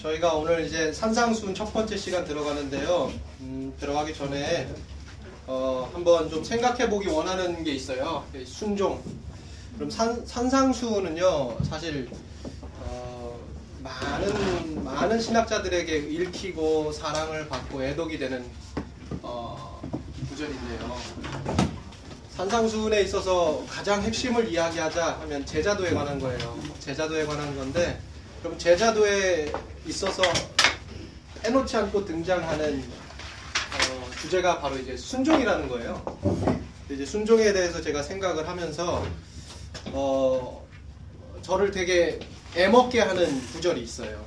저희가 오늘 이제 산상순 첫 번째 시간 들어가는데요. 음, 들어가기 전에 어, 한번 좀 생각해 보기 원하는 게 있어요. 순종. 그럼 산, 산상수는요, 사실 어, 많은 많은 신학자들에게 읽히고 사랑을 받고 애독이 되는 어, 구절인데요. 산상수훈에 있어서 가장 핵심을 이야기하자 하면 제자도에 관한 거예요. 제자도에 관한 건데, 그럼 제자도에 있어서 빼놓지 않고 등장하는 어, 주제가 바로 이제 순종이라는 거예요. 이제 순종에 대해서 제가 생각을 하면서 어, 저를 되게 애먹게 하는 구절이 있어요.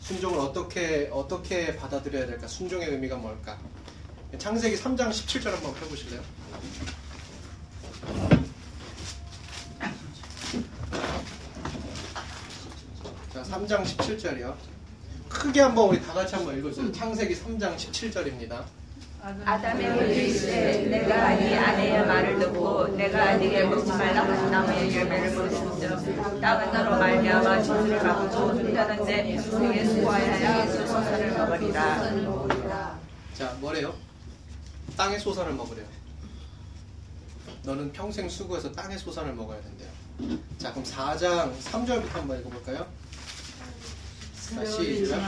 순종을 어떻게 어떻게 받아들여야 될까? 순종의 의미가 뭘까? 창세기 3장 17절 한번 펴보실래요? 자, 3장 17절이요. 크게 한번 우리 다 같이 한번 읽어주세요. 창세기 3장 17절입니다. 아담의 이르시되 내가 네 아내의 말을 듣고 내가 네게 먹지 말라 한 나무의 열매를 먹을수록 땅은 너로 말미암아 저주를 받고 너는 내 평생에 수고하여야 그 소산을 먹으리라 자, 뭐래요? 땅의 소산을 먹으래요. 너는 평생 수고해서 땅의 소산을 먹어야 된대요. 자, 그럼 4장 3절부터 한번 읽어볼까요? 자, 시작.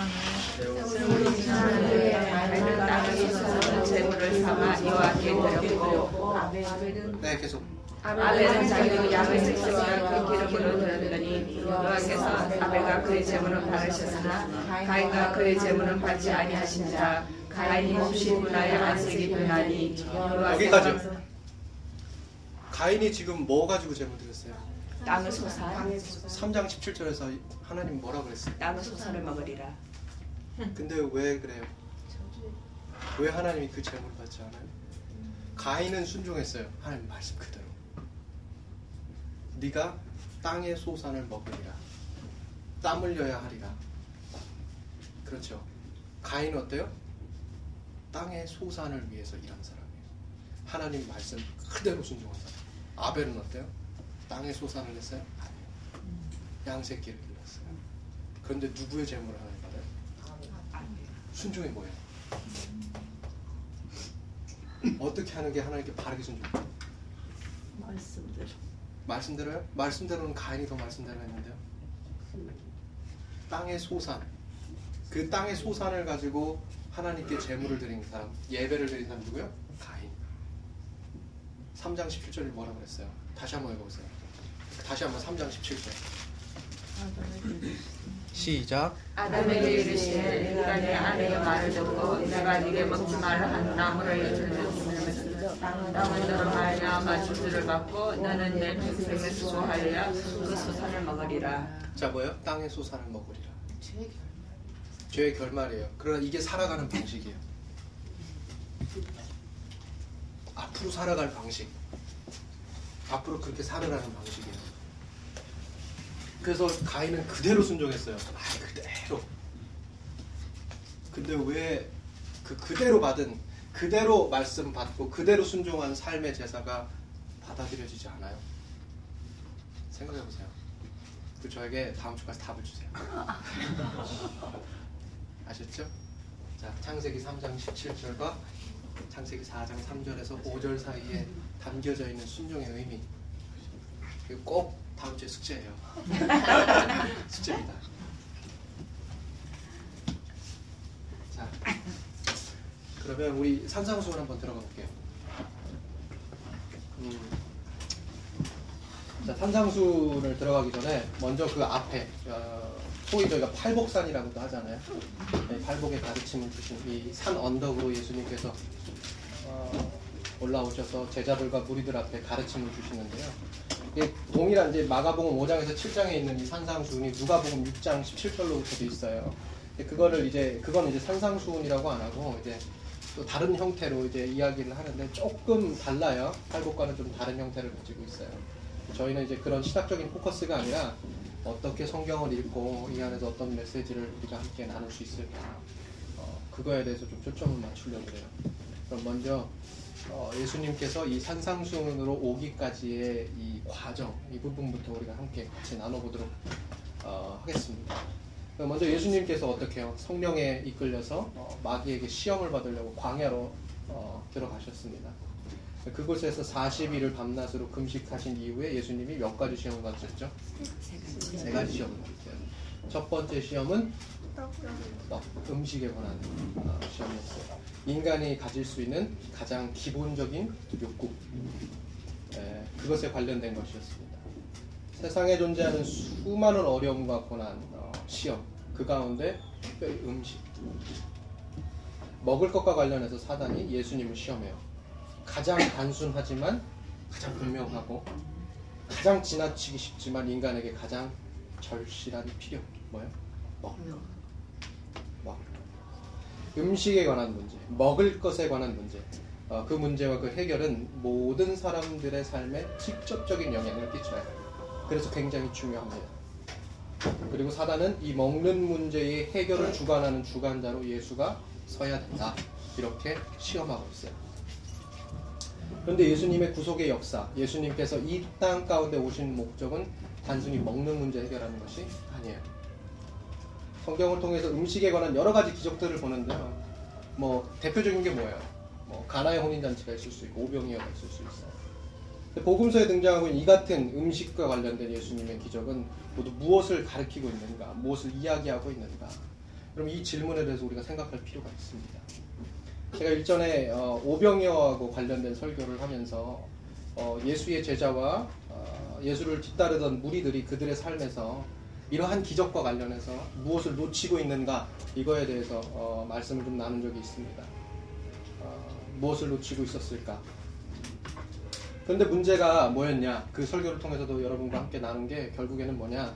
아벨은 삼아 여호와께 드렸고 네, 계속. 아벨은 자기 양의 색소와 그 기름으로 드렸더니 여호와께서 아벨과 그의 제물은 받으셨으나 가인과 그의 제물은 받지 아니하신지라 가인이 몹시 분하여 안색이 변하니 여호와께서 여기까지. 가인이 지금 뭐 가지고 제물 드렸어요? 땅의 소산 3장 17절에서 하나님 뭐라 그랬어요? 땅의 소산을 먹으리라 근데 왜 그래요? 왜 하나님이 그 제물을 받지 않아요? 가인은 순종했어요. 하나님 말씀 그대로. 네가 땅의 소산을 먹으리라. 땀 흘려야 하리라. 그렇죠. 가인은 어때요? 땅의 소산을 위해서 일한 사람이에요. 하나님 말씀 그대로 순종한 사람. 아벨은 어때요? 땅의 소산을 했어요? 아니에요. 양새끼를 길렀어요. 그런데 누구의 제물을 하나님 받아요? 순종이 뭐예요? 어떻게 하는 게 하나님께 바르게 순종해요? 말씀대로 말씀대로요? 말씀대로는 가인이 더 말씀대로 했는데요. 땅의 소산. 그 땅의 소산을 가지고 하나님께 제물을 드린 사람, 예배를 드린 사람 누구요? 가인. 3장 17절이 뭐라 그랬어요? 다시 한번 읽어보세요. 다시 한번 3장 17절. 시작. 아담에게 이르시되 내가 내 아내의 말을 듣고 내가 네게 먹지 말라 한 나무를 들었으면 땅은 너로 말미암아 주주를 받고 너는 내 평생에 수고하여야 그 소산을 먹으리라 자 뭐예요? 땅의 소산을 먹으리라. 죄의 결말이에요. 그러나 이게 살아가는 방식이에요. 앞으로 살아갈 방식. 앞으로 그렇게 살아가는 방식이에요. 그래서 가인은 그대로 순종했어요. 아, 그대로. 근데 왜 그 그대로 받은 그대로 말씀 받고 그대로 순종한 삶의 제사가 받아들여지지 않아요? 생각해 보세요. 그 저에게 다음 주까지 답을 주세요. 아셨죠? 자, 창세기 3장 17절과 창세기 4장 3절에서 5절 사이에 담겨져 있는 순종의 의미. 꼭 다음 주에 숙제예요. 숙제입니다. 자, 그러면 우리 산상수훈 한번 들어가 볼게요. 음, 자, 산상수를 들어가기 전에 먼저 그 앞에 어, 소위 저희가 팔복산이라고도 하잖아요. 네, 팔복의 가르침을 주신 이 산 언덕으로 예수님께서 어, 올라오셔서 제자들과 무리들 앞에 가르침을 주시는데요. 이게 동일한 이제 마가복음 5장에서 7장에 있는 이 산상수훈이 누가복음 6장 17절로부터도 있어요. 근데 그거를 이제 그건 이제 산상수훈이라고 안 하고 이제 또 다른 형태로 이제 이야기를 하는데 조금 달라요. 팔복과는 좀 다른 형태를 가지고 있어요. 저희는 이제 그런 시각적인 포커스가 아니라 어떻게 성경을 읽고 이 안에서 어떤 메시지를 우리가 함께 나눌 수 있을까 어, 그거에 대해서 좀 초점을 맞추려고 그래요. 그럼 먼저 어, 예수님께서 이 산상수훈으로 오기까지의 이 과정 이 부분부터 우리가 함께 같이 나눠보도록 어, 하겠습니다. 먼저 예수님께서 어떻게 해요? 성령에 이끌려서 어, 마귀에게 시험을 받으려고 광야로 어, 들어가셨습니다. 그곳에서 40일을 밤낮으로 금식하신 이후에 예수님이 몇 가지 시험을 받으셨죠? 세 가지 시험을 받으셨어요. 첫 번째 시험은 떡, 음식에 관한 어, 시험이었어요. 인간이 가질 수 있는 가장 기본적인 욕구, 에, 그것에 관련된 것이었습니다. 세상에 존재하는 수많은 어려움과 고난, 어, 시험, 그 가운데 특별히 음식. 먹을 것과 관련해서 사단이 예수님을 시험해요. 가장 단순하지만 가장 분명하고 가장 지나치기 쉽지만 인간에게 가장 절실한 필요 뭐예요? 먹는 거. 먹. 음식에 관한 문제, 먹을 것에 관한 문제. 어, 그 문제와 그 해결은 모든 사람들의 삶에 직접적인 영향을 끼쳐요. 그래서 굉장히 중요합니다. 그리고 사단은 이 먹는 문제의 해결을 주관하는 주관자로 예수가 서야 된다. 이렇게 시험하고 있어요. 그런데 예수님의 구속의 역사, 예수님께서 이 땅 가운데 오신 목적은 단순히 먹는 문제 해결하는 것이 아니에요. 성경을 통해서 음식에 관한 여러 가지 기적들을 보는데요. 뭐 대표적인 게 뭐예요? 뭐 가나의 혼인 잔치가 있을 수 있고 오병이어가 있을 수 있어요. 복음서에 등장하고 있는 이 같은 음식과 관련된 예수님의 기적은 모두 무엇을 가르치고 있는가, 무엇을 이야기하고 있는가. 그럼 이 질문에 대해서 우리가 생각할 필요가 있습니다. 제가 일전에 어, 오병이어하고 관련된 설교를 하면서 어, 예수의 제자와 어, 예수를 뒤따르던 무리들이 그들의 삶에서 이러한 기적과 관련해서 무엇을 놓치고 있는가 이거에 대해서 어, 말씀을 좀 나눈 적이 있습니다. 어, 무엇을 놓치고 있었을까? 그런데 문제가 뭐였냐? 그 설교를 통해서도 여러분과 함께 나눈 게 결국에는 뭐냐?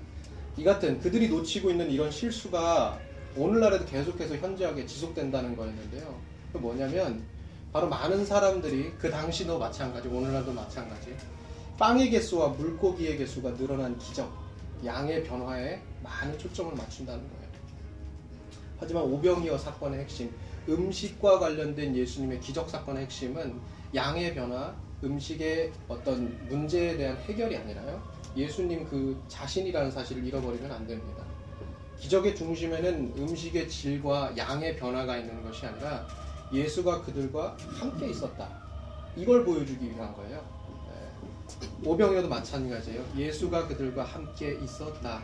이 같은 그들이 놓치고 있는 이런 실수가 오늘날에도 계속해서 현저하게 지속된다는 거였는데요. 그 뭐냐면 바로 많은 사람들이 그 당시도 마찬가지, 오늘날도 마찬가지. 빵의 개수와 물고기의 개수가 늘어난 기적, 양의 변화에 많은 초점을 맞춘다는 거예요. 하지만 오병이어 사건의 핵심, 음식과 관련된 예수님의 기적 사건의 핵심은 양의 변화, 음식의 어떤 문제에 대한 해결이 아니라요. 예수님 그 자신이라는 사실을 잃어버리면 안 됩니다. 기적의 중심에는 음식의 질과 양의 변화가 있는 것이 아니라 예수가 그들과 함께 있었다. 이걸 보여주기 위한 거예요. 네. 오병이어도 마찬가지예요. 예수가 그들과 함께 있었다.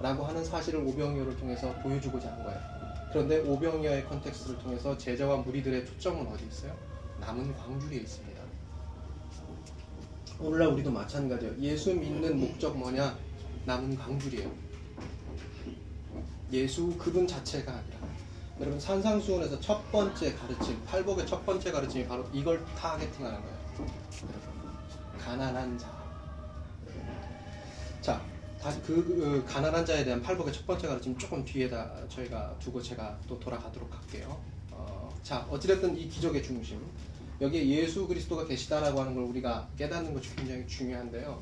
라고 하는 사실을 오병이어를 통해서 보여주고자 한 거예요. 그런데 오병이어의 context를 통해서 제자와 무리들의 초점은 어디 있어요? 남은 광주리에 있습니다. 오늘날 우리도 마찬가지예요. 예수 믿는 목적 뭐냐? 남은 광주리예요. 예수 그분 자체가 아니라 여러분 산상수훈에서 첫 번째 가르침, 팔복의 첫 번째 가르침이 바로 이걸 targeting하는 거예요. 가난한 자. 자, 다시 그, 그, 가난한 자에 대한 팔복의 첫 번째 가르침 조금 뒤에다 저희가 두고 제가 또 돌아가도록 할게요. 어, 자, 어찌됐든 이 기적의 중심. 여기에 예수 그리스도가 계시다라고 하는 걸 우리가 깨닫는 것이 굉장히 중요한데요.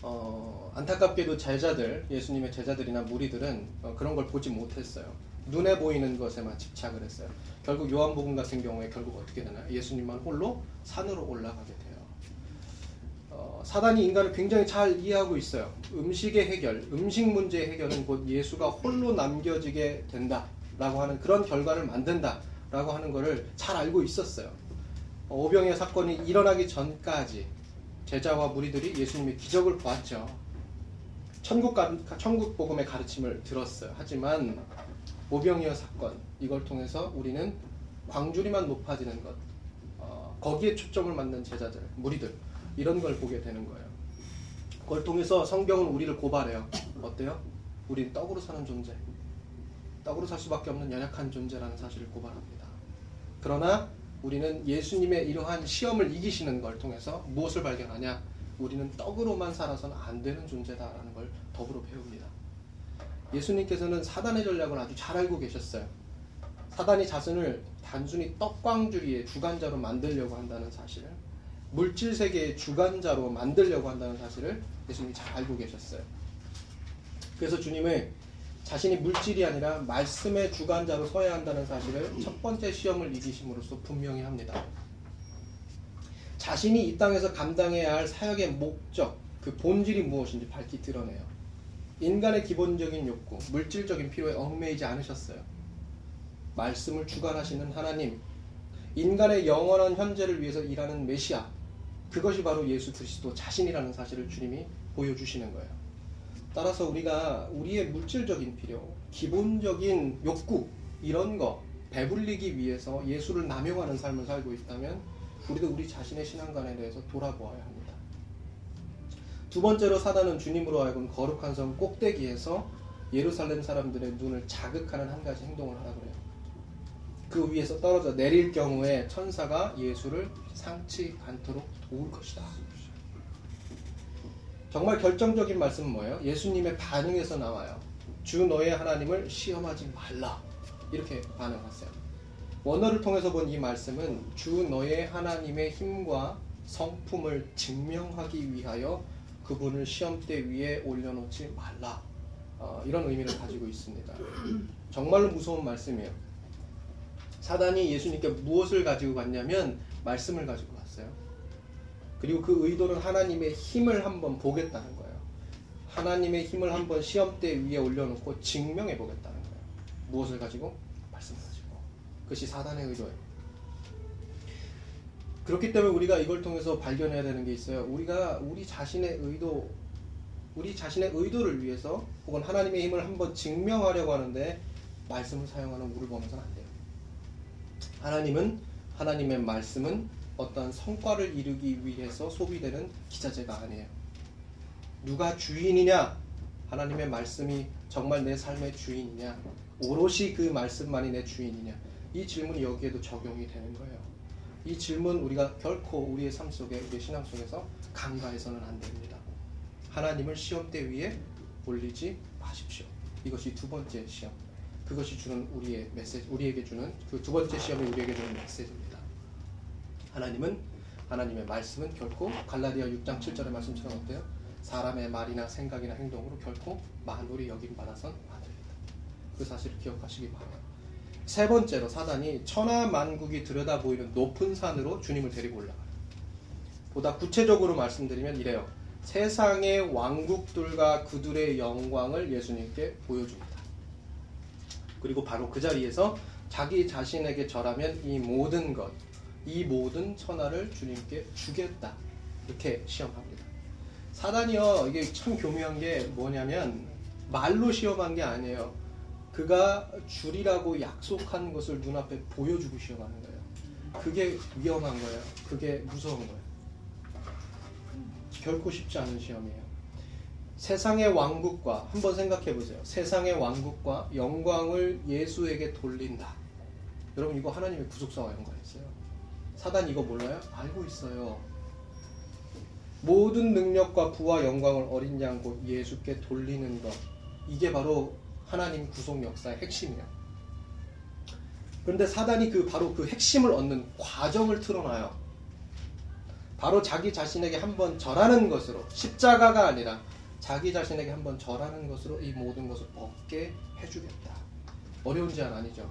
어, 안타깝게도 제자들, 예수님의 제자들이나 무리들은 어, 그런 걸 보지 못했어요. 눈에 보이는 것에만 집착을 했어요. 결국 요한복음 같은 경우에 결국 어떻게 되나요? 예수님만 홀로 산으로 올라가게 돼요. 어, 사단이 인간을 굉장히 잘 이해하고 있어요. 음식의 해결, 음식 문제의 해결은 곧 예수가 홀로 남겨지게 된다라고 하는 그런 결과를 만든다라고 하는 것을 잘 알고 있었어요. 어, 오병의 사건이 일어나기 전까지 제자와 무리들이 예수님의 기적을 보았죠. 천국, 천국 복음의 가르침을 들었어요. 하지만 오병이어 사건 이걸 통해서 우리는 광주리만 높아지는 것 어, 거기에 초점을 맞는 제자들 무리들 이런 걸 보게 되는 거예요. 그걸 통해서 성경은 우리를 고발해요. 어때요? 우리는 떡으로 사는 존재, 떡으로 살 수밖에 없는 연약한 존재라는 사실을 고발합니다. 그러나 우리는 예수님의 이러한 시험을 이기시는 걸 통해서 무엇을 발견하냐? 우리는 떡으로만 살아서는 안 되는 존재다라는 걸 더불어 배웁니다. 예수님께서는 사단의 전략을 아주 잘 알고 계셨어요. 사단이 자신을 단순히 떡광주리의 주관자로 만들려고 한다는 사실, 물질 세계의 주관자로 만들려고 한다는 사실을 예수님이 잘 알고 계셨어요. 그래서 주님은 자신이 물질이 아니라 말씀의 주관자로 서야 한다는 사실을 첫 번째 시험을 이기심으로써 분명히 합니다. 자신이 이 땅에서 감당해야 할 사역의 목적, 그 본질이 무엇인지 밝히 드러내요. 인간의 기본적인 욕구, 물질적인 필요에 얽매이지 않으셨어요. 말씀을 주관하시는 하나님, 인간의 영원한 현재를 위해서 일하는 메시아, 그것이 바로 예수 그리스도 자신이라는 사실을 주님이 보여주시는 거예요. 따라서 우리가 우리의 물질적인 필요, 기본적인 욕구, 이런 거 배불리기 위해서 예수를 남용하는 삶을 살고 있다면 우리도 우리 자신의 신앙관에 대해서 돌아보아야 합니다. 두 번째로 사단은 주님으로 하여금 거룩한 성 꼭대기에서 예루살렘 사람들의 눈을 자극하는 한 가지 행동을 하라 그래요. 그 위에서 떨어져 내릴 경우에 천사가 예수를 상치 않도록 도울 것이다. 정말 결정적인 말씀은 뭐예요? 예수님의 반응에서 나와요. 주 너의 하나님을 시험하지 말라. 이렇게 반응하세요. 원어를 통해서 본 이 말씀은 주 너의 하나님의 힘과 성품을 증명하기 위하여 그분을 시험대 위에 올려놓지 말라. 어, 이런 의미를 가지고 있습니다. 정말로 무서운 말씀이에요. 사단이 예수님께 무엇을 가지고 갔냐면 말씀을 가지고. 그리고 그 의도는 하나님의 힘을 한번 보겠다는 거예요. 하나님의 힘을 한번 시험대 위에 올려놓고 증명해 보겠다는 거예요. 무엇을 가지고? 말씀을 가지고. 그것이 사단의 의도예요. 그렇기 때문에 우리가 이걸 통해서 발견해야 되는 게 있어요. 우리가 우리 자신의 의도, 우리 자신의 의도를 위해서 혹은 하나님의 힘을 한번 증명하려고 하는데 말씀을 사용하는 우를 보면서는 안 돼요. 하나님은 하나님의 말씀은 어떤 성과를 이루기 위해서 소비되는 기자재가 아니에요. 누가 주인이냐? 하나님의 말씀이 정말 내 삶의 주인이냐? 오롯이 그 말씀만이 내 주인이냐? 이 질문이 여기에도 적용이 되는 거예요. 이 질문 우리가 결코 우리의 삶 속에, 우리의 신앙 속에서 간과해서는 안 됩니다. 하나님을 시험대 위에 올리지 마십시오. 이것이 두 번째 시험. 그것이 주는 우리의 메시지, 우리에게 주는 그 두 번째 시험이 우리에게 주는 메시지입니다. 하나님은 하나님의 말씀은 결코 갈라디아 6장 7절의 말씀처럼 어때요? 사람의 말이나 생각이나 행동으로 결코 만물이 여김 받아선 안 됩니다. 그 사실을 기억하시기 바랍니다. 세 번째로 사단이 천하 만국이 들여다 보이는 높은 산으로 주님을 데리고 올라가요. 보다 구체적으로 말씀드리면 이래요. 세상의 왕국들과 그들의 영광을 예수님께 보여줍니다. 그리고 바로 그 자리에서 자기 자신에게 절하면 이 모든 것, 이 모든 천하를 주님께 주겠다. 이렇게 시험합니다. 사단이요, 이게 참 교묘한 게 뭐냐면 말로 시험한 게 아니에요. 그가 줄이라고 약속한 것을 눈앞에 보여주고 시험하는 거예요. 그게 위험한 거예요. 그게 무서운 거예요. 결코 쉽지 않은 시험이에요. 세상의 왕국과 한번 생각해 보세요. 세상의 왕국과 영광을 예수에게 돌린다. 여러분 이거 하나님의 구속사와 연관있어요. 사단 이거 몰라요? 알고 있어요. 모든 능력과 부와 영광을 어린 양고 예수께 돌리는 것. 이게 바로 하나님 구속 역사의 핵심이에요. 그런데 사단이 그 바로 그 핵심을 얻는 과정을 틀어놔요. 바로 자기 자신에게 한번 절하는 것으로 십자가가 아니라 자기 자신에게 한번 절하는 것으로 이 모든 것을 얻게 해주겠다. 어려운 제안 아니죠.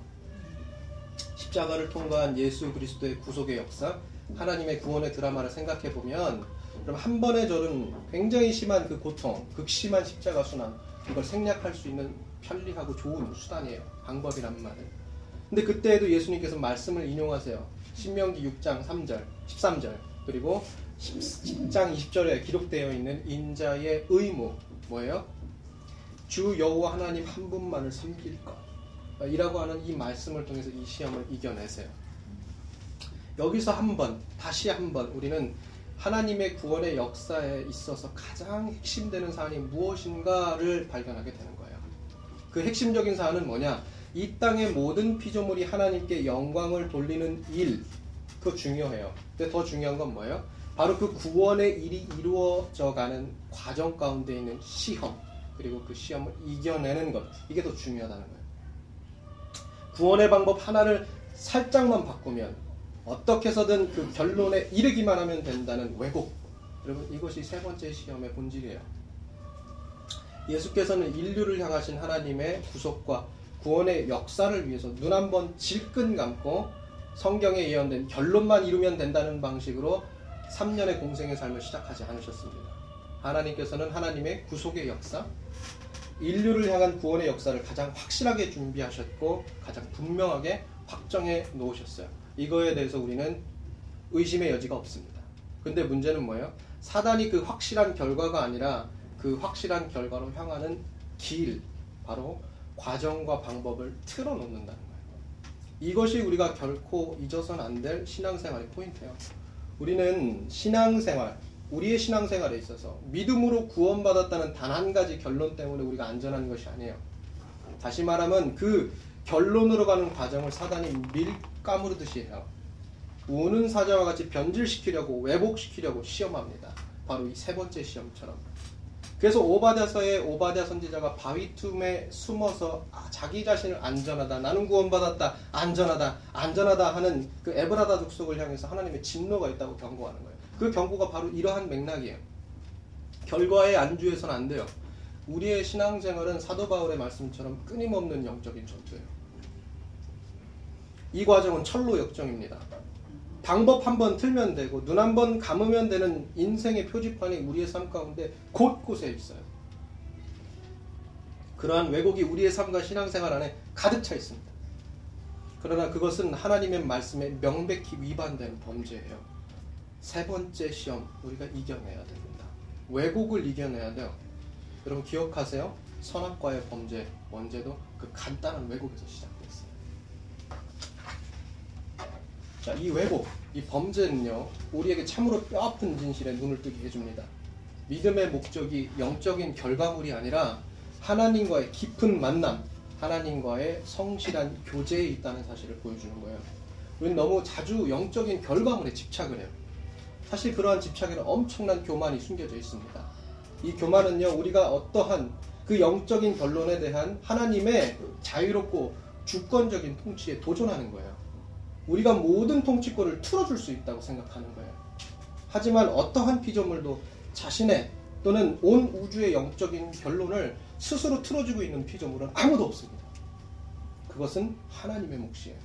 십자가를 통과한 예수 그리스도의 구속의 역사, 하나님의 구원의 드라마를 생각해 보면, 그럼 한 번의 절은 굉장히 심한 그 고통, 극심한 십자가 순환, 이걸 생략할 수 있는 편리하고 좋은 수단이에요. 방법이란 말은. 근데 그때에도 예수님께서 말씀을 인용하세요. 신명기 6장 3절, 13절, 그리고 10장 20절에 기록되어 있는 인자의 의무 뭐예요? 주 여호와 하나님 한 분만을 섬길 것 이라고 하는 이 말씀을 통해서 이 시험을 이겨내세요. 여기서 한 번, 다시 한번 우리는 하나님의 구원의 역사에 있어서 가장 핵심되는 사안이 무엇인가를 발견하게 되는 거예요. 그 핵심적인 사안은 뭐냐? 이 땅의 모든 피조물이 하나님께 영광을 돌리는 일, 그거 중요해요. 근데 더 중요한 건 뭐예요? 바로 그 구원의 일이 이루어져 가는 과정 가운데 있는 시험, 그리고 그 시험을 이겨내는 것, 이게 더 중요하다는 거예요. 구원의 방법 하나를 살짝만 바꾸면 어떻게 해서든 그 결론에 이르기만 하면 된다는 왜곡. 여러분, 이것이 세 번째 시험의 본질이에요. 예수께서는 인류를 향하신 하나님의 구속과 구원의 역사를 위해서 눈 한 번 질끈 감고 성경에 예언된 결론만 이루면 된다는 방식으로 3년의 공생의 삶을 시작하지 않으셨습니다. 하나님께서는 하나님의 구속의 역사, 인류를 향한 구원의 역사를 가장 확실하게 준비하셨고 가장 분명하게 확정해 놓으셨어요. 이거에 대해서 우리는 의심의 여지가 없습니다. 근데 문제는 뭐예요? 사단이 그 확실한 결과가 아니라 그 확실한 결과로 향하는 길, 바로 과정과 방법을 틀어 놓는다는 거예요. 이것이 우리가 결코 잊어서는 안 될 신앙생활의 포인트예요. 우리는 신앙생활, 우리의 신앙생활에 있어서 믿음으로 구원받았다는 단 한 가지 결론 때문에 우리가 안전한 것이 아니에요. 다시 말하면 그 결론으로 가는 과정을 사단이 밀가무르듯이 해요. 우는 사자와 같이 변질시키려고 왜곡시키려고 시험합니다. 바로 이 세 번째 시험처럼. 그래서 오바댜서의 오바댜 선지자가 바위 틈에 숨어서 아, 자기 자신을 안전하다, 나는 구원받았다, 안전하다, 안전하다 하는 그 에브라다 족속을 향해서 하나님의 진노가 있다고 경고하는 거예요. 그 경고가 바로 이러한 맥락이에요. 결과에 안주해서는 안 돼요. 우리의 신앙생활은 사도 바울의 말씀처럼 끊임없는 영적인 전투예요. 이 과정은 철로 역정입니다. 방법 한 번 틀면 되고 눈 한 번 감으면 되는 인생의 표지판이 우리의 삶 가운데 곳곳에 있어요. 그러한 왜곡이 우리의 삶과 신앙생활 안에 가득 차 있습니다. 그러나 그것은 하나님의 말씀에 명백히 위반된 범죄예요. 세 번째 시험 우리가 이겨내야 됩니다. 왜곡을 이겨내야 돼요. 여러분 기억하세요? 선악과의 범죄 언제도 그 간단한 왜곡에서 시작됐어요. 자, 이 왜곡, 이 범죄는요, 우리에게 참으로 뼈아픈 진실에 눈을 뜨게 해줍니다. 믿음의 목적이 영적인 결과물이 아니라 하나님과의 깊은 만남, 하나님과의 성실한 교제에 있다는 사실을 보여주는 거예요. 우리는 너무 자주 영적인 결과물에 집착을 해요. 사실 그러한 집착에는 엄청난 교만이 숨겨져 있습니다. 이 교만은요, 우리가 어떠한 그 영적인 결론에 대한 하나님의 자유롭고 주권적인 통치에 도전하는 거예요. 우리가 모든 통치권을 틀어줄 수 있다고 생각하는 거예요. 하지만 어떠한 피조물도 자신의 또는 온 우주의 영적인 결론을 스스로 틀어주고 있는 피조물은 아무도 없습니다. 그것은 하나님의 몫이에요.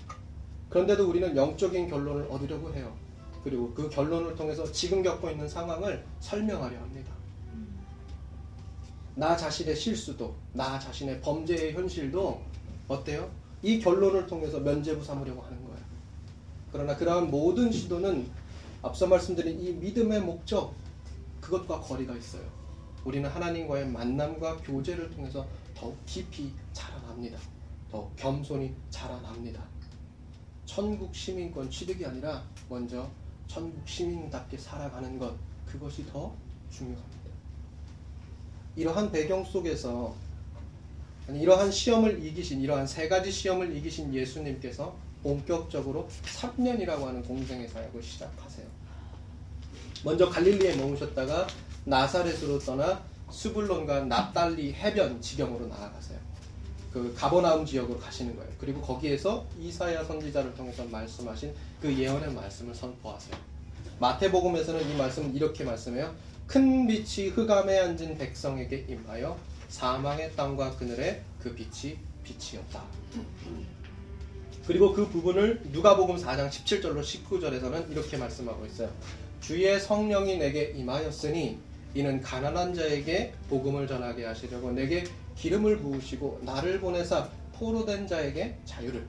그런데도 우리는 영적인 결론을 얻으려고 해요. 그리고 그 결론을 통해서 지금 겪고 있는 상황을 설명하려 합니다. 나 자신의 실수도, 나 자신의 범죄의 현실도 어때요? 이 결론을 통해서 면죄부 삼으려고 하는 거예요. 그러나 그러한 모든 시도는 앞서 말씀드린 이 믿음의 목적 그것과 거리가 있어요. 우리는 하나님과의 만남과 교제를 통해서 더욱 깊이 자라납니다. 더 겸손히 자라납니다. 천국 시민권 취득이 아니라 먼저 천국 시민답게 살아가는 것 그것이 더 중요합니다. 이러한 배경 속에서 이러한 시험을 이기신 이러한 세 가지 시험을 이기신 예수님께서 본격적으로 3년이라고 하는 공생의 사역을 시작하세요. 먼저 갈릴리에 머무셨다가 나사렛으로 떠나 수불론과 납달리 해변 지경으로 나아가세요. 그 가버나움 지역으로 가시는 거예요. 그리고 거기에서 이사야 선지자를 통해서 말씀하신 그 예언의 말씀을 선포하세요. 마태복음에서는 이 말씀을 이렇게 말씀해요. 큰 빛이 흑암에 앉은 백성에게 임하여 사망의 땅과 그늘에 그 빛이 빛이었다. 그리고 그 부분을 누가복음 4장 17절로 19절에서는 이렇게 말씀하고 있어요. 주의 성령이 내게 임하였으니 이는 가난한 자에게 복음을 전하게 하시려고 내게 기름을 부으시고 나를 보내사 포로된 자에게 자유를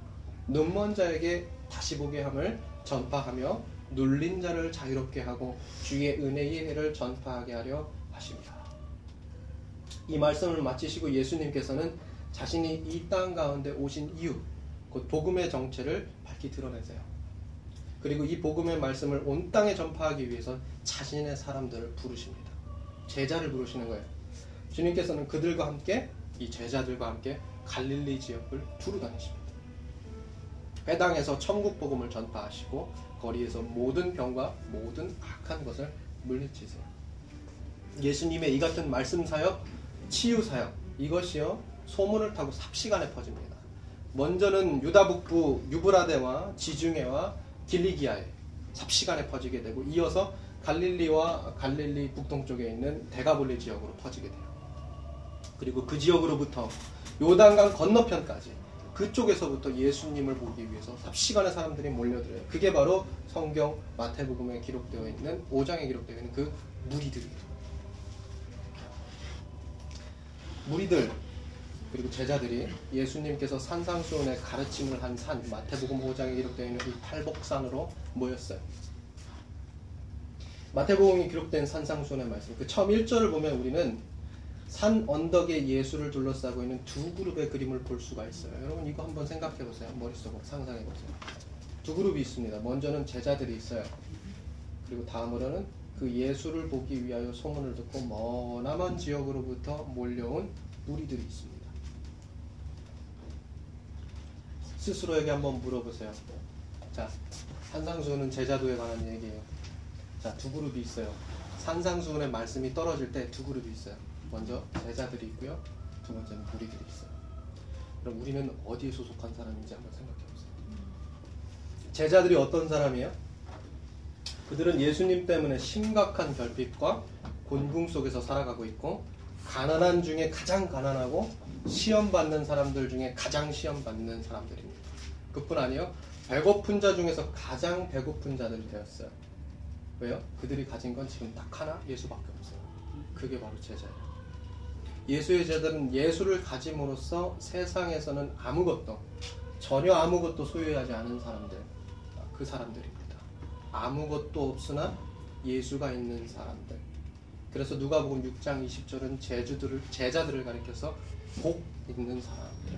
눈먼 자에게 다시 보게 함을 전파하며 눌린 자를 자유롭게 하고 주의 은혜의 해를 전파하게 하려 하십니다. 이 말씀을 마치시고 예수님께서는 자신이 이 땅 가운데 오신 이유 곧 복음의 정체를 밝히 드러내세요. 그리고 이 복음의 말씀을 온 땅에 전파하기 위해서 자신의 사람들을 부르십니다. 제자를 부르시는 거예요. 주님께서는 그들과 함께 이 제자들과 함께 갈릴리 지역을 두루 다니십니다. 회당에서 천국 복음을 전파하시고 거리에서 모든 병과 모든 악한 것을 물리치세요. 예수님의 이 같은 말씀 사역, 치유 사역 이것이요 소문을 타고 삽시간에 퍼집니다. 먼저는 유다 북부 유브라데와 지중해와 길리기아에 삽시간에 퍼지게 되고 이어서 갈릴리와 갈릴리 북동쪽에 있는 데가볼리 지역으로 퍼지게 돼요. 그리고 그 지역으로부터 요단강 건너편까지 그쪽에서부터 예수님을 보기 위해서 삽시간의 사람들이 몰려들어요. 그게 바로 성경 마태복음에 기록되어 있는 5장에 기록되어 있는 그 무리들이에요. 무리들 그리고 제자들이 예수님께서 산상수훈의 가르침을 한 산 마태복음 5장에 기록되어 있는 이 팔복산으로 모였어요. 마태복음이 기록된 산상수훈의 말씀 그 처음 1절을 보면 우리는 산 언덕에 예수를 둘러싸고 있는 두 그룹의 그림을 볼 수가 있어요. 여러분 이거 한번 생각해 보세요. 머릿속으로 상상해 보세요. 두 그룹이 있습니다. 먼저는 제자들이 있어요. 그리고 다음으로는 그 예수를 보기 위하여 소문을 듣고 머나먼 지역으로부터 몰려온 무리들이 있습니다. 스스로에게 한번 물어보세요. 자, 산상수훈은 제자도에 관한 얘기예요. 자, 두 그룹이 있어요. 산상수훈의 말씀이 떨어질 때 두 그룹이 있어요. 먼저 제자들이 있고요. 두 번째는 무리들이 있어요. 그럼 우리는 어디에 소속한 사람인지 한번 생각해 보세요. 제자들이 어떤 사람이에요? 그들은 예수님 때문에 심각한 결핍과 곤궁 속에서 살아가고 있고 가난한 중에 가장 가난하고 시험 받는 사람들 중에 가장 시험 받는 사람들입니다. 그뿐 아니요 배고픈 자 중에서 가장 배고픈 자들이 되었어요. 왜요? 그들이 가진 건 지금 딱 하나 예수밖에 없어요. 그게 바로 제자예요. 예수의 제자들은 예수를 가짐으로써 세상에서는 아무것도 전혀 아무것도 소유하지 않은 사람들 그 사람들입니다. 아무것도 없으나 예수가 있는 사람들. 그래서 누가복음 6장 20절은 제주들을 제자들을 가리켜서 복 있는 사람들.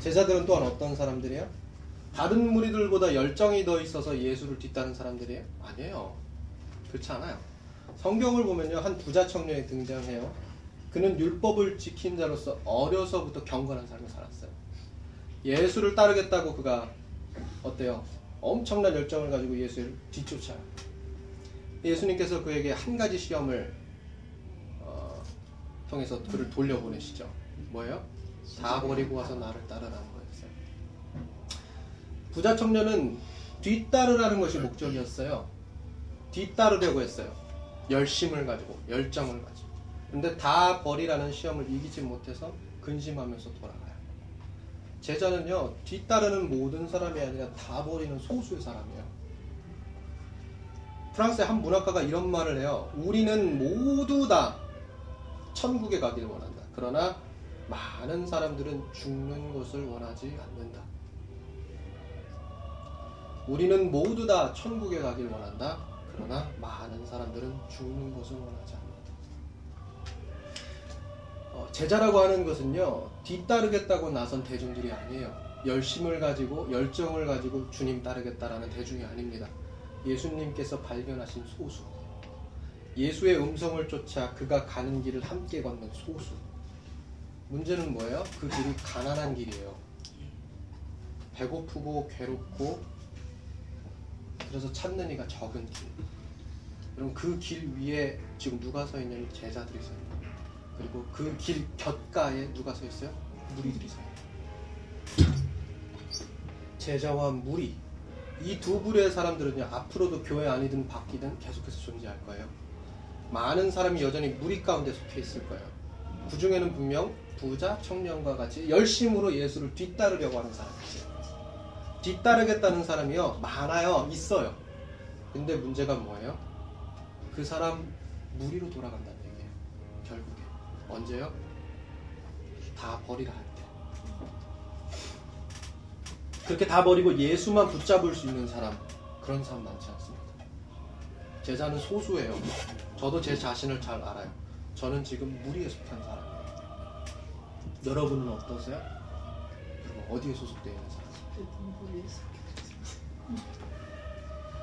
제자들은 또한 어떤 사람들이에요? 다른 무리들보다 열정이 더 있어서 예수를 뒤따른 사람들이에요? 아니에요. 그렇지 않아요. 성경을 보면요. 한 부자 청년이 등장해요. 그는 율법을 지킨 자로서 어려서부터 경건한 삶을 살았어요. 예수를 따르겠다고 그가 어때요? 엄청난 열정을 가지고 예수를 뒤쫓아요. 예수님께서 그에게 한 가지 시험을 어, 통해서 그를 돌려보내시죠. 뭐예요? 다 버리고 와서 나를 따르라는 거였어요. 부자 청년은 뒤따르라는 것이 목적이었어요. 뒤따르려고 했어요. 열심을 가지고, 열정을 가지고. 근데 다 버리라는 시험을 이기지 못해서 근심하면서 돌아가요. 제자는요, 뒤따르는 모든 사람이 아니라 다 버리는 소수의 사람이에요. 프랑스의 한 문학가가 이런 말을 해요. 우리는 모두 다 천국에 가기를 원한다. 그러나 많은 사람들은 죽는 것을 원하지 않는다. 우리는 모두 다 천국에 가길 원한다. 그러나 많은 사람들은 죽는 것을 원하지 않는다. 어, 제자라고 하는 것은요, 뒤따르겠다고 나선 대중들이 아니에요. 열심을 가지고, 열정을 가지고 주님 따르겠다라는 대중이 아닙니다. 예수님께서 발견하신 소수. 예수의 음성을 쫓아 그가 가는 길을 함께 걷는 소수. 문제는 뭐예요? 그 길이 가난한 길이에요. 배고프고 괴롭고 그래서 찾는 이가 적은 길. 여러분 그길 위에 지금 누가 서 있냐면 제자들이 서 있는. 그리고 그 길 곁가에 누가 서 있어요? 무리들이 서 있어요. 제자와 무리 이 두 부류의 사람들은요 앞으로도 교회 안이든 밖이든 계속해서 존재할 거예요. 많은 사람이 여전히 무리 가운데 속해 있을 거예요. 그 중에는 분명 부자 청년과 같이 열심으로 예수를 뒤따르려고 하는 사람이 있어요. 뒤따르겠다는 사람이요 많아요 있어요. 근데 문제가 뭐예요? 그 사람 무리로 돌아간다는 얘기예요. 결국에 언제요? 다 버리라 할 때. 그렇게 다 버리고 예수만 붙잡을 수 있는 사람 그런 사람 많지 않습니다. 제자는 소수예요. 저도 제 자신을 잘 알아요. 저는 지금 무리에 속한 사람이에요. 여러분은 어떠세요? 여러분 어디에 소속되어 있는 사람?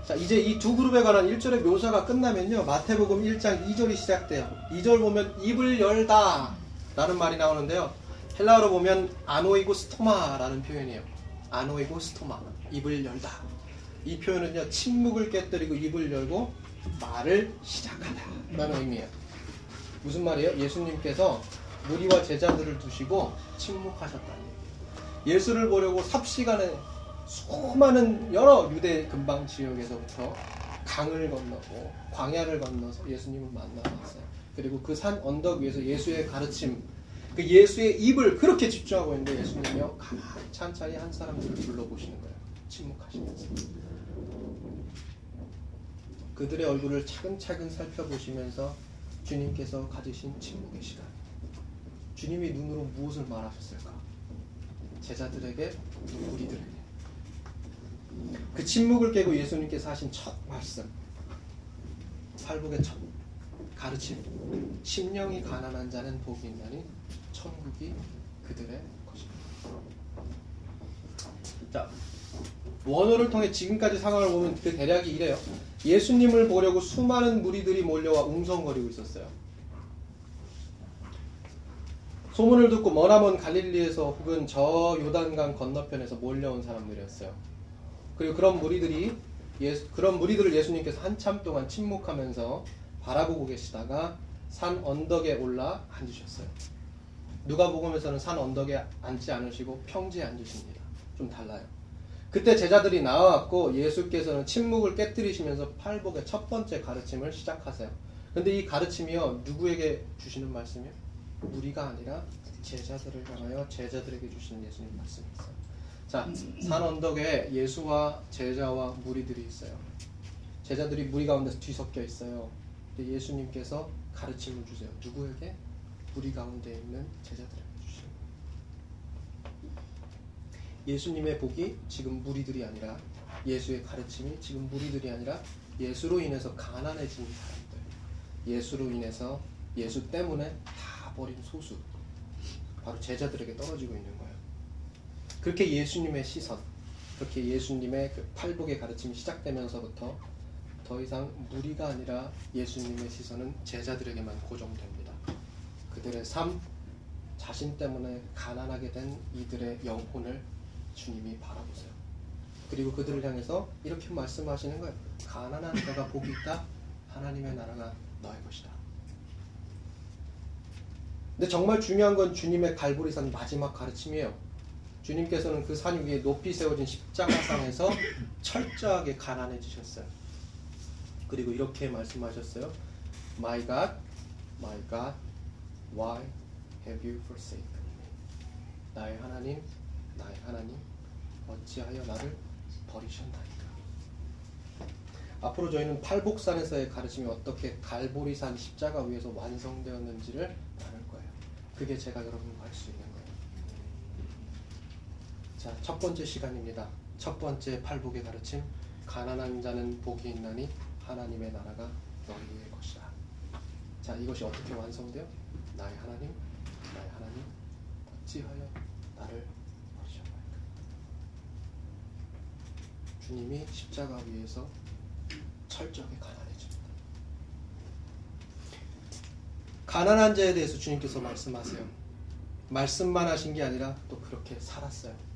자, 이제 이 두 그룹에 관한 1절의 묘사가 끝나면요. 마태복음 1장 2절이 시작돼요. 2절 보면 입을 열다 라는 말이 나오는데요. 헬라어로 보면 아노이고 스토마라는 표현이에요. 아노이고 스토마. 입을 열다. 이 표현은요. 침묵을 깨뜨리고 입을 열고 말을 시작하다 라는 의미예요. 무슨 말이에요? 예수님께서 무리와 제자들을 두시고 침묵하셨다는 얘기예요. 예수를 보려고 삽시간에 수많은 여러 유대 근방 지역에서부터 강을 건너고 광야를 건너서 예수님을 만나봤어요. 그리고 그 산 언덕 위에서 예수의 가르침, 그 예수의 입을 그렇게 집중하고 있는데 예수님이요 가만히 찬찬히 한 사람들을 둘러보시는 거예요. 침묵하시면서 그들의 얼굴을 차근차근 살펴보시면서 주님께서 가지신 침묵의 시간. 주님이 눈으로 무엇을 말하셨을까? 제자들에게, 우리들에게. 그 침묵을 깨고 예수님께서 하신 첫 말씀. 팔복의 첫 가르침. 심령이 가난한 자는 복이 있나니 천국이 그들의 것입니다. 자, 원어를 통해 지금까지 상황을 보면 그 대략이 이래요. 예수님을 보려고 수많은 무리들이 몰려와 웅성거리고 있었어요. 소문을 듣고 머나먼 갈릴리에서 혹은 저 요단강 건너편에서 몰려온 사람들이었어요. 그리고 그런 무리들이 예수, 그런 무리들을 예수님께서 한참 동안 침묵하면서 바라보고 계시다가 산 언덕에 올라 앉으셨어요. 누가복음에서는 산 언덕에 앉지 않으시고 평지에 앉으십니다. 좀 달라요. 그때 제자들이 나와왔고 예수께서는 침묵을 깨뜨리시면서 팔복의 첫 번째 가르침을 시작하세요. 근데 이 가르침이요 누구에게 주시는 말씀이요? 우리가 아니라 제자들을 향하여 제자들에게 주시는 예수님 말씀이 있어요. 자, 산 언덕에 예수와 제자와 무리들이 있어요. 제자들이 무리 가운데서 뒤섞여 있어요. 예수님께서 가르침을 주세요. 누구에게? 무리 가운데 있는 제자들에게 주시는 예수님의 복이 지금 무리들이 아니라 예수의 가르침이 지금 무리들이 아니라 예수로 인해서 가난해진 사람들, 예수로 인해서 예수 때문에 다 버린 소수, 바로 제자들에게 떨어지고 있는 거예요. 그렇게 예수님의 시선, 그렇게 예수님의 그 팔복의 가르침이 시작되면서부터 더 이상 무리가 아니라 예수님의 시선은 제자들에게만 고정됩니다. 그들의 삶, 자신 때문에 가난하게 된 이들의 영혼을 주님이 바라보세요. 그리고 그들을 향해서 이렇게 말씀하시는 거예요. 가난한 자가 복이 있다. 하나님의 나라가 너의 것이다. 근데 정말 중요한 건 주님의 갈보리산 마지막 가르침이에요. 주님께서는 그 산 위에 높이 세워진 십자가상에서 철저하게 가난해지셨어요. 그리고 이렇게 말씀하셨어요. My God, my God, why have you forsaken me? 나의 하나님, 나의 하나님, 어찌하여 나를 버리셨나이까? 앞으로 저희는 팔복산에서의 가르침이 어떻게 갈보리산 십자가 위에서 완성되었는지를 나눌 거예요. 그게 제가 여러분과 할 수 있는. 자, 첫 번째 시간입니다. 첫 번째 팔복의 가르침. 가난한 자는 복이 있나니 하나님의 나라가 너희의 것이다. 자, 이것이 어떻게 완성돼요? 나의 하나님, 나의 하나님, 어찌하여 나를 버리셨나이까? 주님이 십자가 위에서 철저하게 가난해집니다. 가난한 자에 대해서 주님께서 말씀하세요. 말씀만 하신 게 아니라 또 그렇게 살았어요.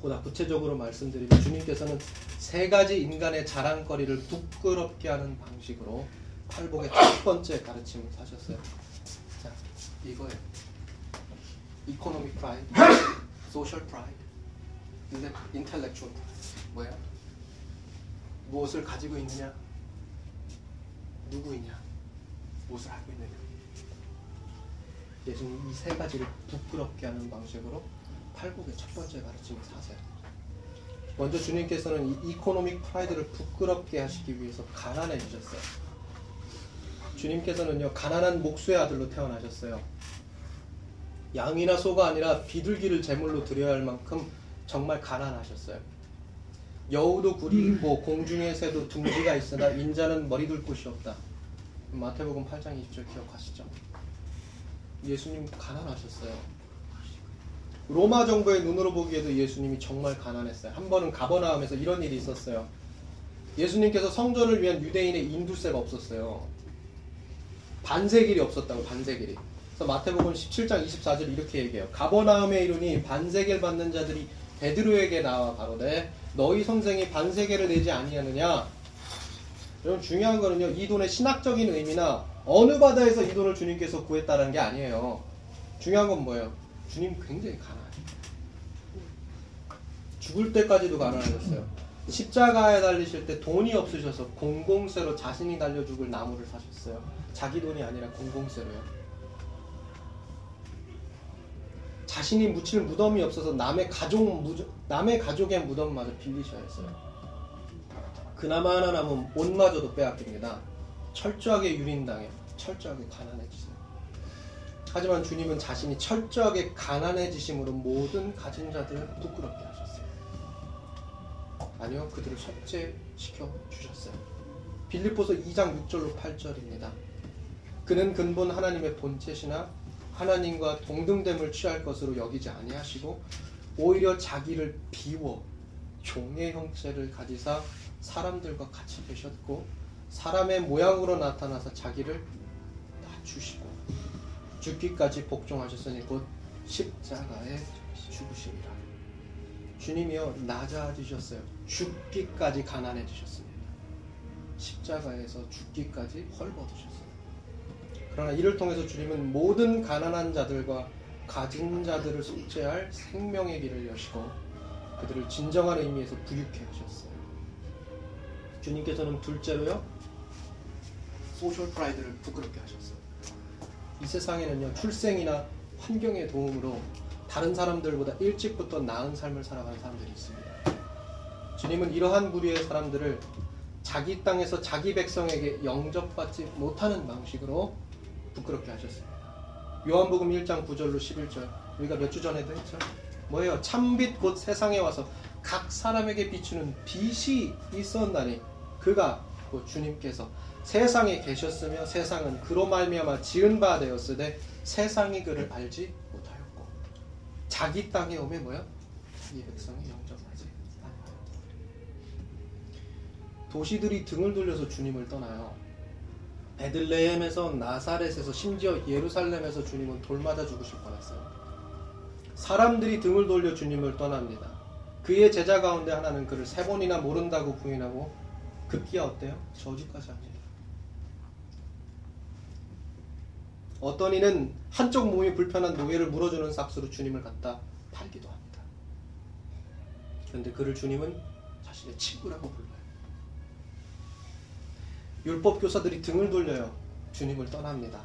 보다 구체적으로 말씀드리면 주님께서는 세 가지 인간의 자랑거리를 부끄럽게 하는 방식으로 팔복의 첫 번째 가르침을 사셨어요. 자, 이거예요. economic pride, social pride, intellectual 뭐야? 무엇을 가지고 있느냐? 누구이냐? 무엇을 알고 있느냐? 예수님 이 세 가지를 부끄럽게 하는 방식으로 팔복의 첫 번째 가르침을 사세요. 먼저 주님께서는 이 economic pride를 부끄럽게 하시기 위해서 가난해지셨어요. 주님께서는요 가난한 목수의 아들로 태어나셨어요. 양이나 소가 아니라 비둘기를 제물로 드려야 할 만큼 정말 가난하셨어요. 여우도 굴이 있고 공중의 새도 둥지가 있으나 인자는 머리 둘 곳이 없다. 마태복음 8장 20절 기억하시죠? 예수님 가난하셨어요. 로마 정부의 눈으로 보기에도 예수님이 정말 가난했어요. 한 번은 가버나움에서 이런 일이 있었어요. 예수님께서 성전을 위한 유대인의 인두세가 없었어요. 반세길이 없었다고 반세길이. 그래서 마태복음 17장 24절 이렇게 얘기해요. 가버나움에 이르니 반세길 받는 자들이 베드로에게 나와 가로되 너희 선생이 반세계를 내지 아니하느냐? 여러분 중요한 거는요. 이 돈의 신학적인 의미나 어느 바다에서 이 돈을 주님께서 구했다는 게 아니에요. 중요한 건 뭐예요? 주님 굉장히 가난해요. 죽을 때까지도 가난하셨어요. 십자가에 달리실 때 돈이 없으셔서 공공세로 자신이 달려 죽을 나무를 사셨어요. 자기 돈이 아니라 공공세로요. 자신이 묻힐 무덤이 없어서 남의 가족 무, 남의 가족의 무덤마저 빌리셔야 했어요. 그나마 하나 남은 옷마저도 빼앗깁니다. 철저하게 유린당해 철저하게 가난해지세요. 하지만 주님은 자신이 철저하게 가난해지심으로 모든 가진 자들을 부끄럽게 하셨어요. 아니요, 그들을 속죄시켜 주셨어요. 빌립보서 2장 6절로 8절입니다. 그는 근본 하나님의 본체시나 하나님과 동등됨을 취할 것으로 여기지 아니하시고 오히려 자기를 비워 종의 형체를 가지사 사람들과 같이 계셨고 사람의 모양으로 나타나서 자기를 낮추시고 죽기까지 복종하셨으니 곧 십자가에 죽으심이라. 주님이요 낮아지셨어요. 죽기까지 가난해지셨습니다. 십자가에서 죽기까지 헐벗으셨어요. 그러나 이를 통해서 주님은 모든 가난한 자들과 가진 자들을 속죄할 생명의 길을 여시고 그들을 진정한 의미에서 부유케 하셨어요. 주님께서는 둘째로요 social pride를 부끄럽게 하셨어요. 이 세상에는요 출생이나 환경의 도움으로 다른 사람들보다 일찍부터 나은 삶을 살아가는 사람들이 있습니다. 주님은 이러한 부류의 사람들을 자기 땅에서 자기 백성에게 영접받지 못하는 방식으로 부끄럽게 하셨습니다. 요한복음 1장 9절로 11절 우리가 몇 주 전에도 했죠. 뭐예요? 참빛 곧 세상에 와서 각 사람에게 비추는 빛이 있었나니 그가 곧 주님께서 세상에 계셨으며 세상은 그로 말미암아 지은 바 되었으되 세상이 그를 알지 못하였고 자기 땅에 오면 뭐야? 자기 백성이 영접하지 않아요. 도시들이 등을 돌려서 주님을 떠나요. 베들레헴에서 나사렛에서 심지어 예루살렘에서 주님은 돌맞아 죽으실 뻔했어요. 사람들이 등을 돌려 주님을 떠납니다. 그의 제자 가운데 하나는 그를 세 번이나 모른다고 부인하고 급기야 어때요? 저주까지 합니다. 어떤 이는 한쪽 몸이 불편한 노예를 물어주는 삭스로 주님을 갖다 팔기도 합니다. 그런데 그를 주님은 자신의 친구라고 불러요. 율법 교사들이 등을 돌려요. 주님을 떠납니다.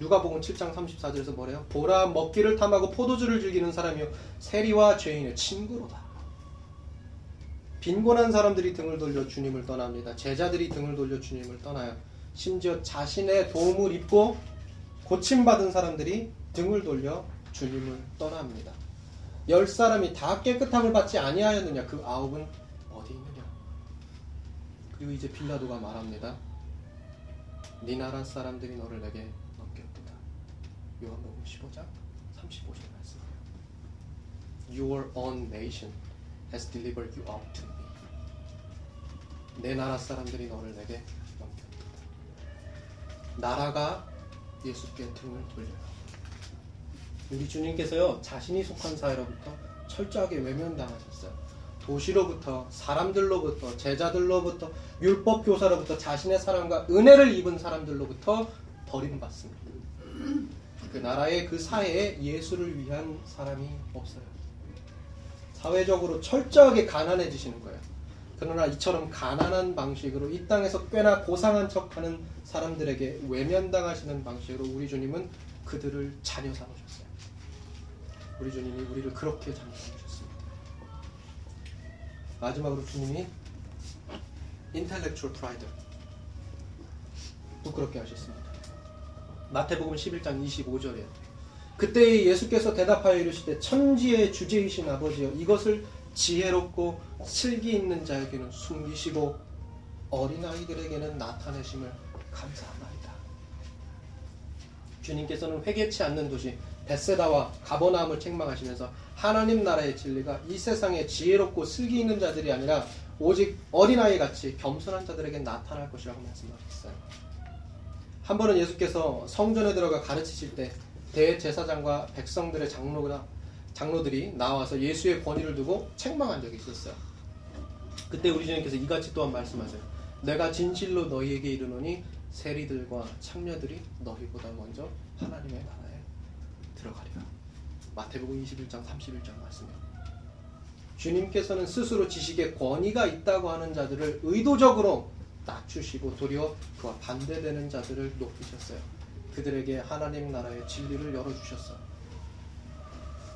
누가복음 7장 34절에서 뭐래요? 보라 먹기를 탐하고 포도주를 즐기는 사람이요 세리와 죄인의 친구로다. 빈곤한 사람들이 등을 돌려 주님을 떠납니다. 제자들이 등을 돌려 주님을 떠나요. 심지어 자신의 도움을 입고 고침받은 사람들이 등을 돌려 주님을 떠납니다. 열 사람이 다 깨끗함을 받지 아니하였느냐? 그 아홉은? 이제 빌라도가 말합니다. 네 나라 사람들이 너를 내게 넘겼도다. 요한복음 15장 35절 말씀이에요. Your own nation has delivered you up to me. 내 나라 사람들이 너를 내게 넘겼도다. 나라가 예수께 등을 돌려요. 우리 주님께서요 자신이 속한 사회로부터 철저하게 외면당하셨어요. 도시로부터 사람들로부터 제자들로부터 율법 교사로부터 자신의 사랑과 은혜를 입은 사람들로부터 버림받습니다. 그 나라의 그 사회에 예수를 위한 사람이 없어요. 사회적으로 철저하게 가난해지시는 거예요. 그러나 이처럼 가난한 방식으로 이 땅에서 꽤나 고상한 척하는 사람들에게 외면당하시는 방식으로 우리 주님은 그들을 자녀 삼으셨어요. 우리 주님이 우리를 그렇게 자녀 삼으셨습니다. 마지막으로 주님이 인텔렉츄얼 프라이드 부끄럽게 하셨습니다. 마태복음 11장 25절에 그때 예수께서 대답하여 이르시되 천지의 주제이신 아버지여 이것을 지혜롭고 슬기 있는 자에게는 숨기시고 어린아이들에게는 나타내심을 감사합니다. 주님께서는 회개치 않는 도시 베세다와 가버나움을 책망하시면서 하나님 나라의 진리가 이 세상에 지혜롭고 슬기 있는 자들이 아니라 오직 어린아이 같이 겸손한 자들에게 나타날 것이라고 말씀하셨어요. 한 번은 예수께서 성전에 들어가 가르치실 때 대제사장과 백성들의 장로가 장로들이 나와서 예수의 권위를 두고 책망한 적이 있었어요. 그때 우리 주님께서 이같이 또한 말씀하세요. 내가 진실로 너희에게 이르노니 세리들과 창녀들이 너희보다 먼저 하나님의 나라에 들어가리라. 마태복음 21장 31절 말씀이에요. 주님께서는 스스로 지식에 권위가 있다고 하는 자들을 의도적으로 낮추시고 도리어 그와 반대되는 자들을 높이셨어요. 그들에게 하나님 나라의 진리를 열어주셨어요.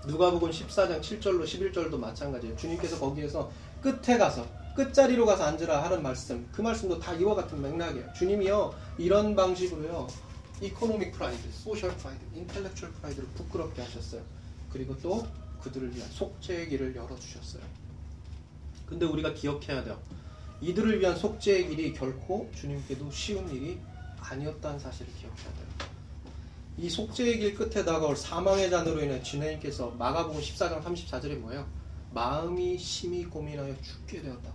누가복음 14장 7절로 11절도 마찬가지예요. 주님께서 거기에서 끝에 가서 끝자리로 가서 앉으라 하는 말씀 그 말씀도 다 이와 같은 맥락이에요. 주님이요 이런 방식으로요 economic pride, social pride, intellectual pride를 부끄럽게 하셨어요. 그리고 또 그들을 위한 속죄의 길을 열어주셨어요. 근데 우리가 기억해야 돼요. 이들을 위한 속죄의 길이 결코 주님께도 쉬운 일이 아니었다는 사실을 기억해야 돼요. 이 속죄의 길 끝에 다가올 사망의 잔으로 인해 주님께서 마가복음 14장 34절에 뭐예요? 마음이 심히 고민하여 죽게 되었다.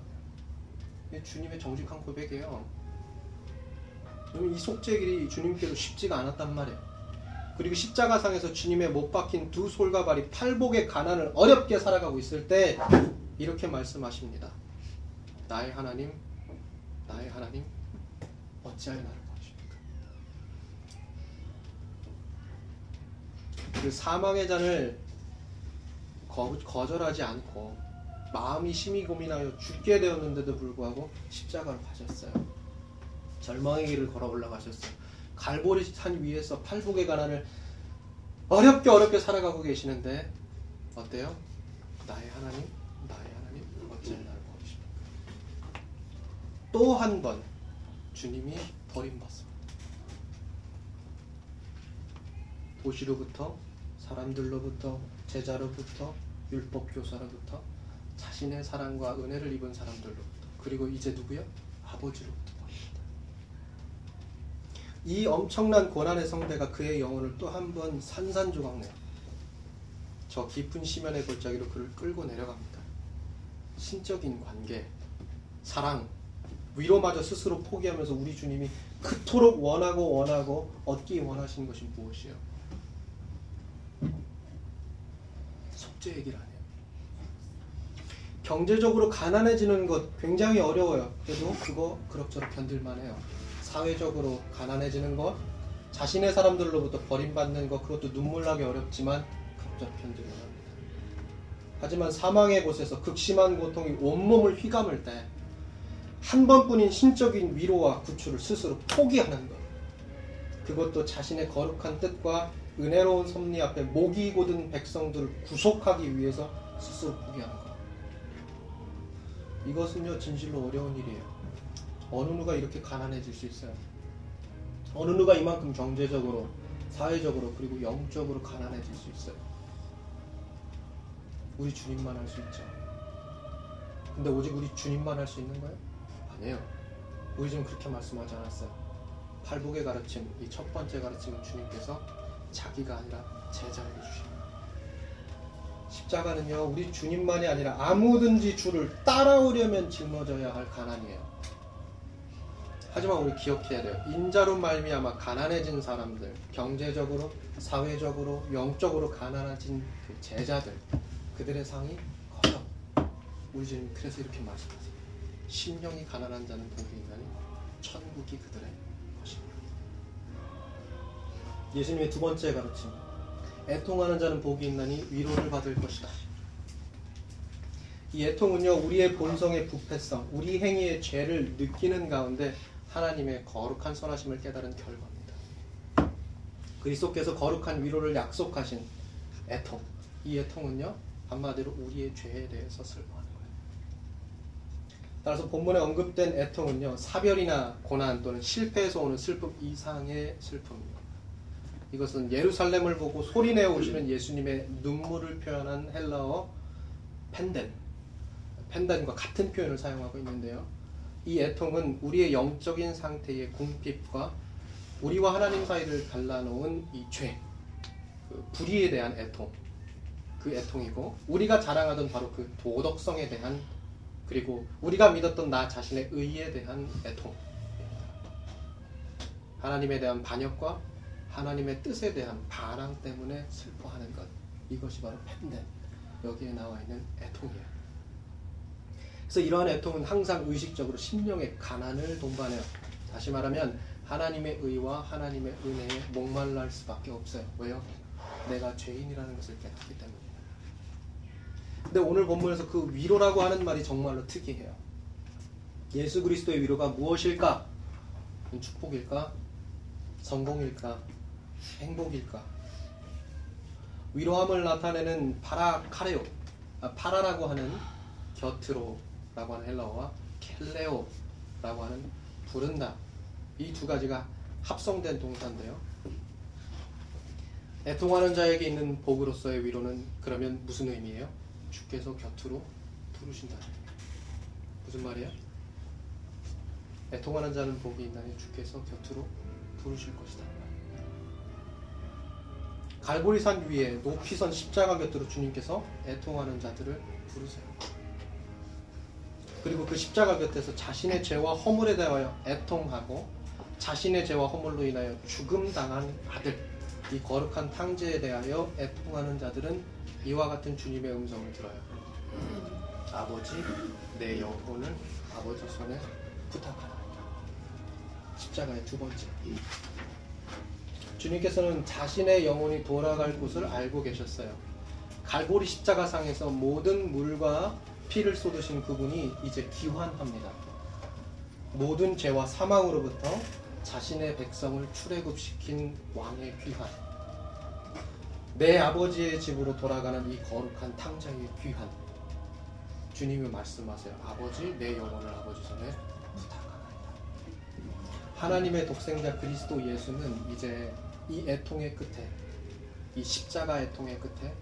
주님의 정직한 고백이에요. 이 속죄의 길이 주님께도 쉽지가 않았단 말이에요. 그리고 십자가상에서 주님의 못 박힌 두 솔과 발이 팔복의 가난을 어렵게 살아가고 있을 때 이렇게 말씀하십니다. 나의 하나님, 나의 하나님, 어찌하여 나를 버리십니까? 그 사망의 잔을 거, 거절하지 않고 마음이 심히 고민하여 죽게 되었는데도 불구하고 십자가를 가셨어요. 절망의 길을 걸어 올라가셨어요. 갈보리 산 위에서 팔복의 가난을 어렵게 어렵게 살아가고 계시는데 어때요? 나의 하나님, 나의 하나님, 어찌 나를 버리십니까? 또 한 번 주님이 버림받습니다. 도시로부터 사람들로부터 제자로부터 율법 교사로부터 자신의 사랑과 은혜를 입은 사람들로부터 그리고 이제 누구요? 아버지로부터. 이 엄청난 고난의 성대가 그의 영혼을 또 한 번 산산조각내요. 저 깊은 시면의 골짜기로 그를 끌고 내려갑니다. 신적인 관계, 사랑, 위로마저 스스로 포기하면서 우리 주님이 그토록 원하고 원하고 얻기 원하신 것이 무엇이요? 속죄 얘기를 안 해요. 경제적으로 가난해지는 것 굉장히 어려워요. 그래도 그거 그럭저럭 견딜만 해요. 사회적으로 가난해지는 것, 자신의 사람들로부터 버림받는 것, 그것도 눈물나게 어렵지만 견딜만 합니다. 하지만 사망의 곳에서 극심한 고통이 온몸을 휘감을 때 한 번뿐인 신적인 위로와 구출을 스스로 포기하는 것. 그것도 자신의 거룩한 뜻과 은혜로운 섭리 앞에 목이 고든 백성들을 구속하기 위해서 스스로 포기하는 것. 이것은요, 진실로 어려운 일이에요. 어느 누가 이렇게 가난해질 수 있어요? 어느 누가 이만큼 경제적으로, 사회적으로, 그리고 영적으로 가난해질 수 있어요? 우리 주님만 할 수 있죠. 근데 오직 우리 주님만 할 수 있는 거예요? 아니에요. 우리 지금 그렇게 말씀하지 않았어요. 팔복의 가르침, 이 첫 번째 가르침은 주님께서 자기가 아니라 제자에게 주십니다. 십자가는요, 우리 주님만이 아니라 아무든지 주를 따라오려면 짊어져야 할 가난이에요. 하지만 우리 기억해야 돼요. 인자로 말미암아 가난해진 사람들, 경제적으로, 사회적으로, 영적으로 가난해진 그 제자들, 그들의 상이 커요. 우리 주님 그래서 이렇게 말씀하세요. 심령이 가난한 자는 복이 있나니 천국이 그들의 것입니다. 예수님의 두 번째 가르침. 애통하는 자는 복이 있나니 위로를 받을 것이다. 이 애통은요, 우리의 본성의 부패성, 우리 행위의 죄를 느끼는 가운데 하나님의 거룩한 선하심을 깨달은 결과입니다. 그리스도께서 거룩한 위로를 약속하신 애통. 이 애통은요, 한마디로 우리의 죄에 대해서 슬퍼하는 따라서 본문에 언급된 애통은요, 사별이나 고난 또는 실패에서 오는 슬픔 이상의 슬픔입니다. 이것은 예루살렘을 보고 소리내어 오시는 예수님의 눈물을 표현한 헬라어 펜덴, 펜덴과 같은 표현을 사용하고 있는데요. 이 애통은 우리의 영적인 상태의 궁핍과 우리와 하나님 사이를 갈라놓은 이 죄, 그 불의에 대한 애통, 그 애통이고 우리가 자랑하던 바로 그 도덕성에 대한 그리고 우리가 믿었던 나 자신의 의에 대한 애통. 하나님에 대한 반역과 하나님의 뜻에 대한 반항 때문에 슬퍼하는 것. 이것이 바로 펜덴. 여기에 나와 있는 애통이에요. 그래서 이러한 애통은 항상 의식적으로 심령의 가난을 동반해요. 다시 말하면 하나님의 의와 하나님의 은혜에 목말랄 수밖에 없어요. 왜요? 내가 죄인이라는 것을 깨닫기 때문에. 근데 오늘 본문에서 그 위로라고 하는 말이 정말로 특이해요. 예수 그리스도의 위로가 무엇일까? 축복일까? 성공일까? 행복일까? 위로함을 나타내는 파라카레오, 아, 파라라고 하는 곁으로 라고 하는 헬라어와 켈레오 라고 하는 부른다. 이 두 가지가 합성된 동사인데요. 애통하는 자에게 있는 복으로서의 위로는 그러면 무슨 의미예요? 주께서 곁으로 부르신다. 무슨 말이에요? 애통하는 자는 복이 있나니 주께서 곁으로 부르실 것이다. 갈보리산 위에 높이 선 십자가 곁으로 주님께서 애통하는 자들을 부르세요. 그리고 그 십자가 곁에서 자신의 죄와 허물에 대하여 애통하고 자신의 죄와 허물로 인하여 죽음 당한 아들 이 거룩한 탕제에 대하여 애통하는 자들은 이와 같은 주님의 음성을 들어요. 아버지 내 영혼을 아버지 손에 부탁하라. 십자가의 두 번째. 주님께서는 자신의 영혼이 돌아갈 곳을 알고 계셨어요. 갈보리 십자가상에서 모든 물과 피를 쏟으신 그분이 이제 귀환합니다. 모든 죄와 사망으로부터 자신의 백성을 출애굽시킨 왕의 귀환. 내 아버지의 집으로 돌아가는 이 거룩한 탕자의 귀환. 주님이 말씀하세요. 아버지, 내 영혼을 아버지 손에 부탁하나이다. 하나님의 독생자 그리스도 예수는 이제 이 애통의 끝에, 이 십자가 애통의 끝에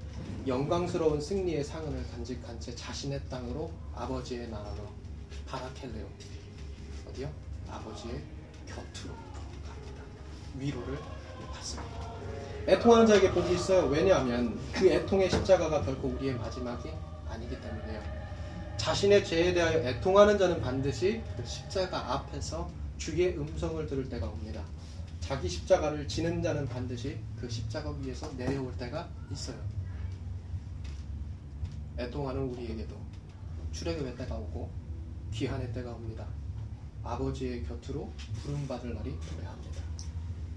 영광스러운 승리의 상흔을 간직한 채 자신의 땅으로 아버지의 나라로 바라켈레오 어디요? 아버지의 곁으로 갑니다. 위로를 받습니다. 애통하는 자에게 복이 있어요. 왜냐하면 그 애통의 십자가가 결코 우리의 마지막이 아니기 때문에요. 자신의 죄에 대하여 애통하는 자는 반드시 그 십자가 앞에서 주의 음성을 들을 때가 옵니다. 자기 십자가를 지는 자는 반드시 그 십자가 위에서 내려올 때가 있어요. 애통하는 우리에게도 출애굽의 때가 오고 귀한의 때가 옵니다. 아버지의 곁으로 부름받을 날이 오야 합니다.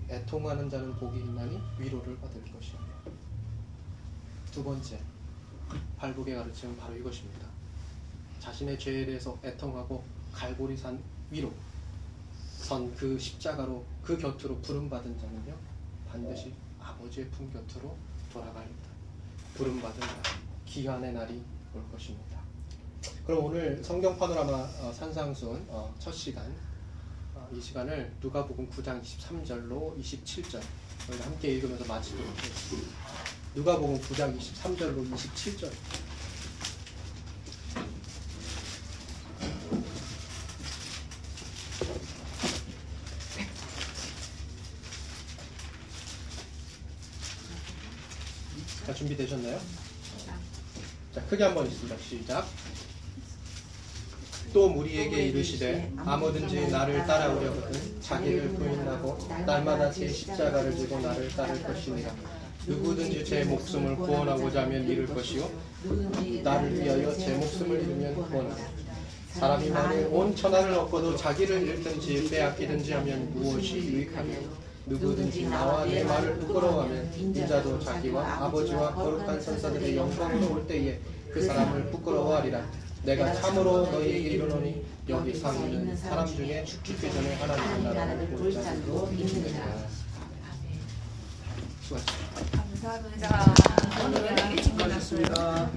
애통하는 자는 복이 있나니 위로를 받을 것이요. 두 번째, 발복의 가르침은 바로 이것입니다. 자신의 죄에 대해서 애통하고 갈보리산 위로 선 그 십자가로 그 곁으로 부름받은 자는요 반드시 아버지의 품 곁으로 돌아갑니다. 부름받은 날, 기한의 날이 올 것입니다. 그럼 오늘 성경 파노라마 어, 산상순 어, 첫 시간 어, 이 시간을 누가복음 9장 23절로 27절 저희가 함께 읽으면서 마치도록 하겠습니다. 누가복음 9장 23절로 27절 자 준비되셨나요? 자 크게 한번 있습니다. 시작. 또 무리에게 이르시되 아무든지 나를 따라오려거든 자기를 부인하고 날마다 제 십자가를 지고 나를 따를 것이니라. 누구든지 제 목숨을 구원하고자 하면 잃을 것이요 나를 위하여 제 목숨을 잃으면 구원하라. 사람이 만일 온 천하를 얻고도 자기를 잃든지 빼앗기든지 하면 무엇이 유익하며 누구든지 나와 내 말을 부끄러워하면 인자도 자기와 아버지와 거룩한 선사들의 영광으로 올 때에 그 사람을 부끄러워하리라. 내가 참으로 너희에게 이르노니 여기 상 있는 사람 중에 죽기 전에 하나님 나라를 볼 자들도 있느니라. 수고하셨습니다. 감사합니다. 오늘 수고하셨습니다.